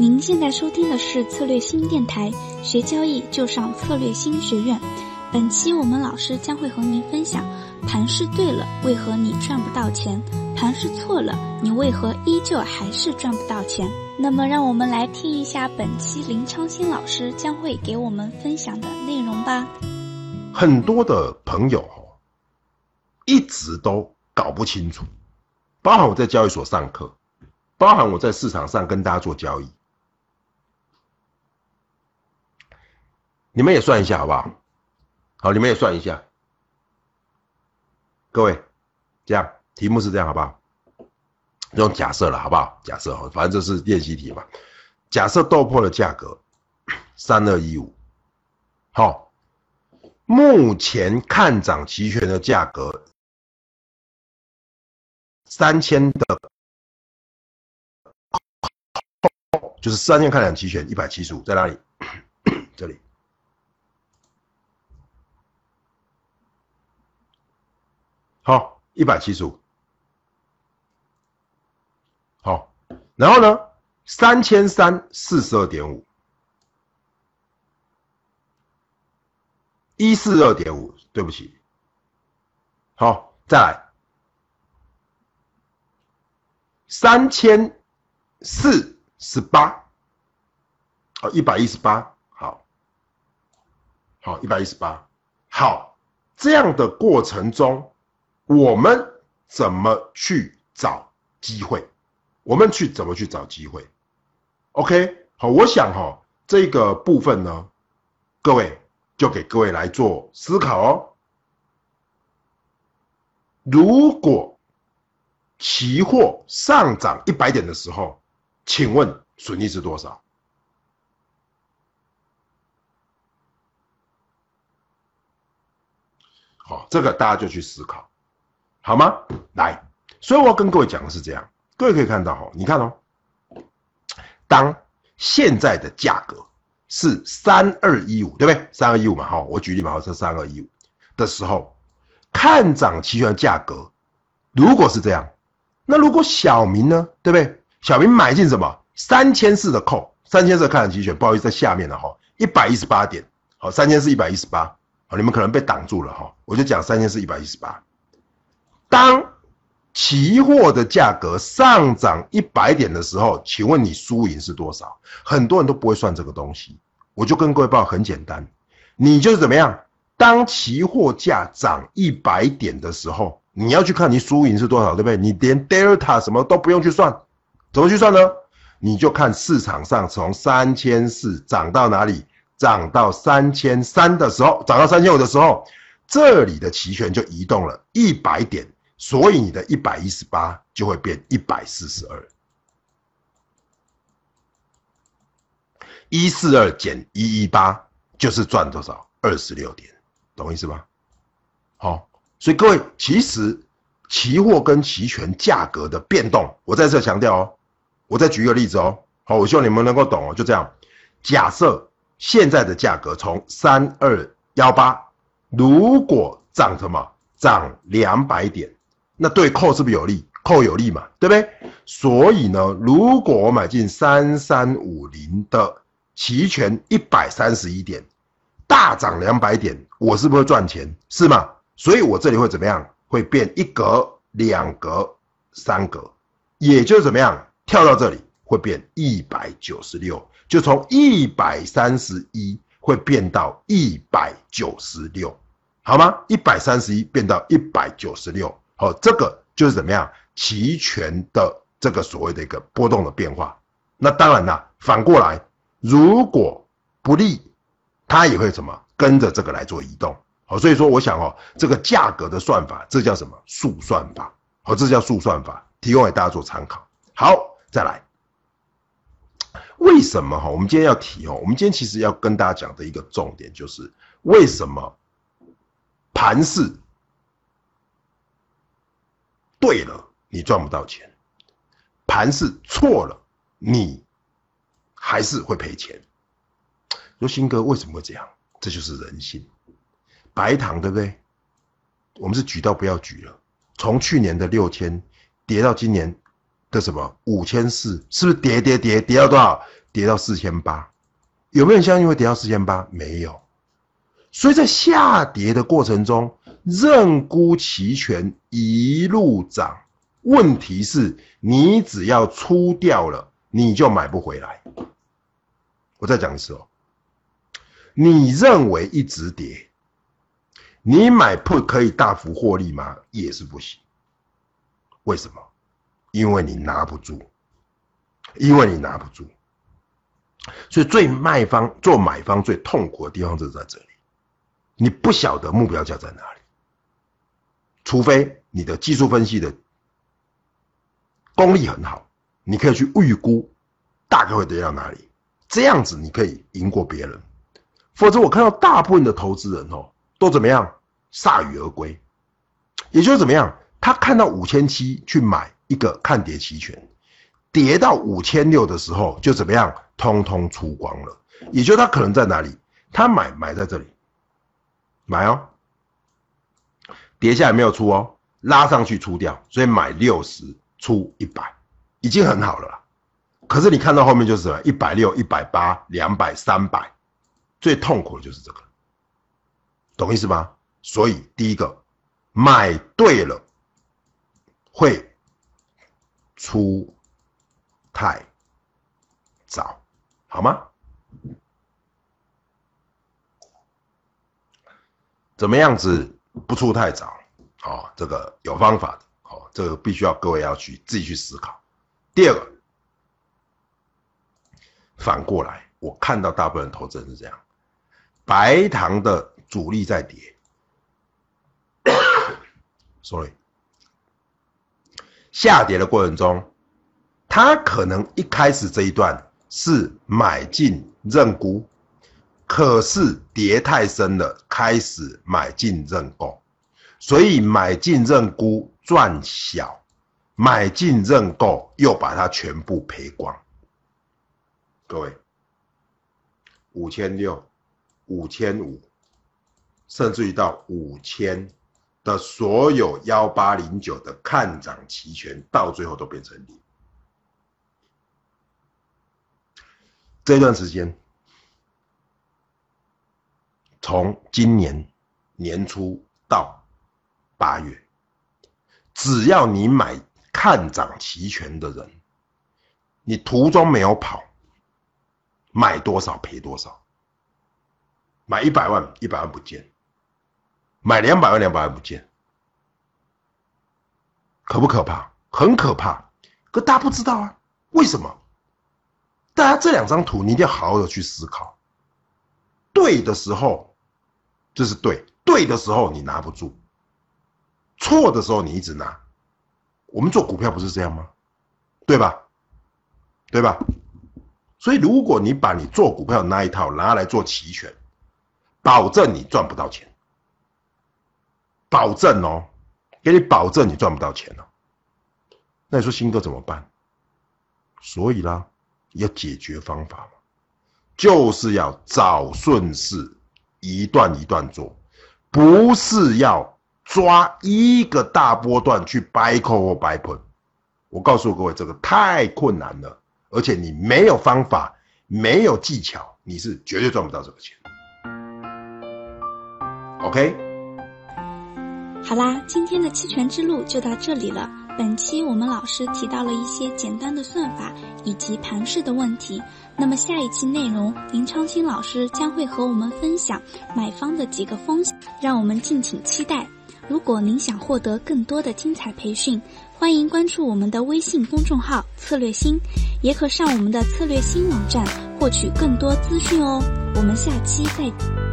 您现在收听的是策略新电台，学交易就上策略新学院。本期我们老师将会和您分享：盘是对了，为何你赚不到钱？盘是错了，你为何依旧还是赚不到钱？那么，让我们来听一下本期林昌新老师将会给我们分享的内容吧。很多的朋友一直都搞不清楚，包含我在交易所上课，包含我在市场上跟大家做交易。你们也算一下好不好？好，你们也算一下。各位，这样题目是这样好不好？用假设了好不好？假设哈，反正这是练习题嘛。假设豆粕的价格三二一五，好，目前看涨期权的价格三千的，就是三千看涨期权一百七十五，在哪里？这里。好，一百七十五。好，然后呢，三千三四十二点五，一四二点五，对不起。好，再来，三千四十八，哦，一百一十八，好，好，一百一十八，好，这样的过程中。我们怎么去找机会？我们去怎么去找机会？OK，好，我想哈，这个部分呢，各位就给各位来做思考哦。如果期货上涨一百点的时候，请问损益是多少？好，这个大家就去思考。好吗？来，所以我要跟各位讲的是这样，各位可以看到哈，你看哦，当现在的价格是三二一五，对不对？三二一五嘛，哈，我举例嘛，好，是三二一五的时候，看涨期权价格如果是这样，那如果小明呢，对不对？小明买进什么？三千四的扣，三千四看涨期权，不好意思，在下面了哈，一百一十八点，好，三千四一百一十八，好，你们可能被挡住了哈，我就讲三千四一百一十八。当期货的价格上涨一百点的时候，请问你输赢是多少？很多人都不会算这个东西，我就跟各位报很简单，你就是怎么样？当期货价涨一百点的时候，你要去看你输赢是多少，对不对？你连 delta 什么都不用去算，怎么去算呢？你就看市场上从三千四涨到哪里，涨到三千三的时候，涨到三千五的时候，这里的期权就移动了一百点。所以你的一百一十八就会变一百四十二，一四二减一一八就是赚多少？二十六点，懂意思吗？好，所以各位，其实期货跟期权价格的变动，我在这强调哦，我再举一个例子哦，好，我希望你们能够懂哦，就这样，假设现在的价格从三二幺八，如果涨什么？涨两百点。那对扣是不是有利？扣有利嘛，对不对？所以呢，如果我买进三三五零的期权一百三十一点，大涨两百点，我是不是赚钱？是吗？所以我这里会怎么样？会变一格、两格、三格，也就是怎么样？跳到这里会变一百九十六，就从一百三十一会变到一百九十六，好吗？一百三十一变到一百九十六。好，这个就是怎么样期权的这个所谓的一个波动的变化。那当然啦，反过来，如果不利，它也会什么跟着这个来做移动。好，所以说我想哦，这个价格的算法，这叫什么速算法？好，这叫速算法，提供给大家做参考。好，再来，为什么哈？我们今天要提哦，我们今天其实要跟大家讲的一个重点就是为什么盘势。对了，你赚不到钱；盘是错了，你还是会赔钱。说新哥为什么会这样？这就是人性。白糖对不对？我们是举到不要举了。从去年的六千跌到今年的什么五千四，是不是跌跌跌跌到多少？跌到四千八，有没有人相信会跌到四千八？没有。所以在下跌的过程中，认沽期权一路涨。问题是，你只要出掉了，你就买不回来。我再讲一次哦，你认为一直跌，你买 put 可以大幅获利吗？也是不行。为什么？因为你拿不住，因为你拿不住。所以最卖方做买方最痛苦的地方就是在这里，你不晓得目标价在哪里，除非你的技术分析的。功力很好，你可以去预估大概会跌到哪里，这样子你可以赢过别人。否则我看到大部分的投资人哦，都怎么样铩羽而归，也就是怎么样，他看到五千七去买一个看跌期权，跌到五千六的时候就怎么样，通通出光了。也就是他可能在哪里，他买买在这里，买哦，跌下来没有出哦，拉上去出掉，所以买六十。出一百，已经很好了啦。可是你看到后面就是什么？一百六、一百八、两百、三百，最痛苦的就是这个，懂意思吗？所以第一个，买对了会出太早，好吗？怎么样子不出太早？哦，这个有方法的。哦，这个必须要各位要去自己去思考。第二个，反过来，我看到大部分投资人是这样：白糖的主力在跌，sorry，下跌的过程中，他可能一开始这一段是买进认沽，可是跌太深了，开始买进认购。所以买进认沽赚小，买进认购又把它全部赔光。各位，五千六、五千五，甚至于到五千的所有幺八零九的看涨期权，到最后都变成零。这段时间，从今年年初到。八月，只要你买看涨期权的人，你途中没有跑，买多少赔多少。买一百万，一百万不见；买两百万，两百万不见。可不可怕？很可怕。可大家不知道啊，为什么？大家这两张图，你一定要好好的去思考。对的时候，这是对；对的时候，你拿不住。错的时候你一直拿，我们做股票不是这样吗？对吧？对吧？所以如果你把你做股票那一套拿来做期权，保证你赚不到钱，保证哦，给你保证你赚不到钱了。那你说新哥怎么办？所以啦，要解决方法嘛，就是要找顺势，一段一段做，不是要。抓一个大波段去白控或 buy put，我告诉各位，这个太困难了，而且你没有方法，没有技巧，你是绝对赚不到这个钱。OK，好啦，今天的期权之路就到这里了。本期我们老师提到了一些简单的算法以及盘势的问题，那么下一期内容林昌青老师将会和我们分享买方的几个风险，让我们敬请期待。如果您想获得更多的精彩培训，欢迎关注我们的微信公众号“策略星”，也可上我们的策略星网站获取更多资讯哦。我们下期再。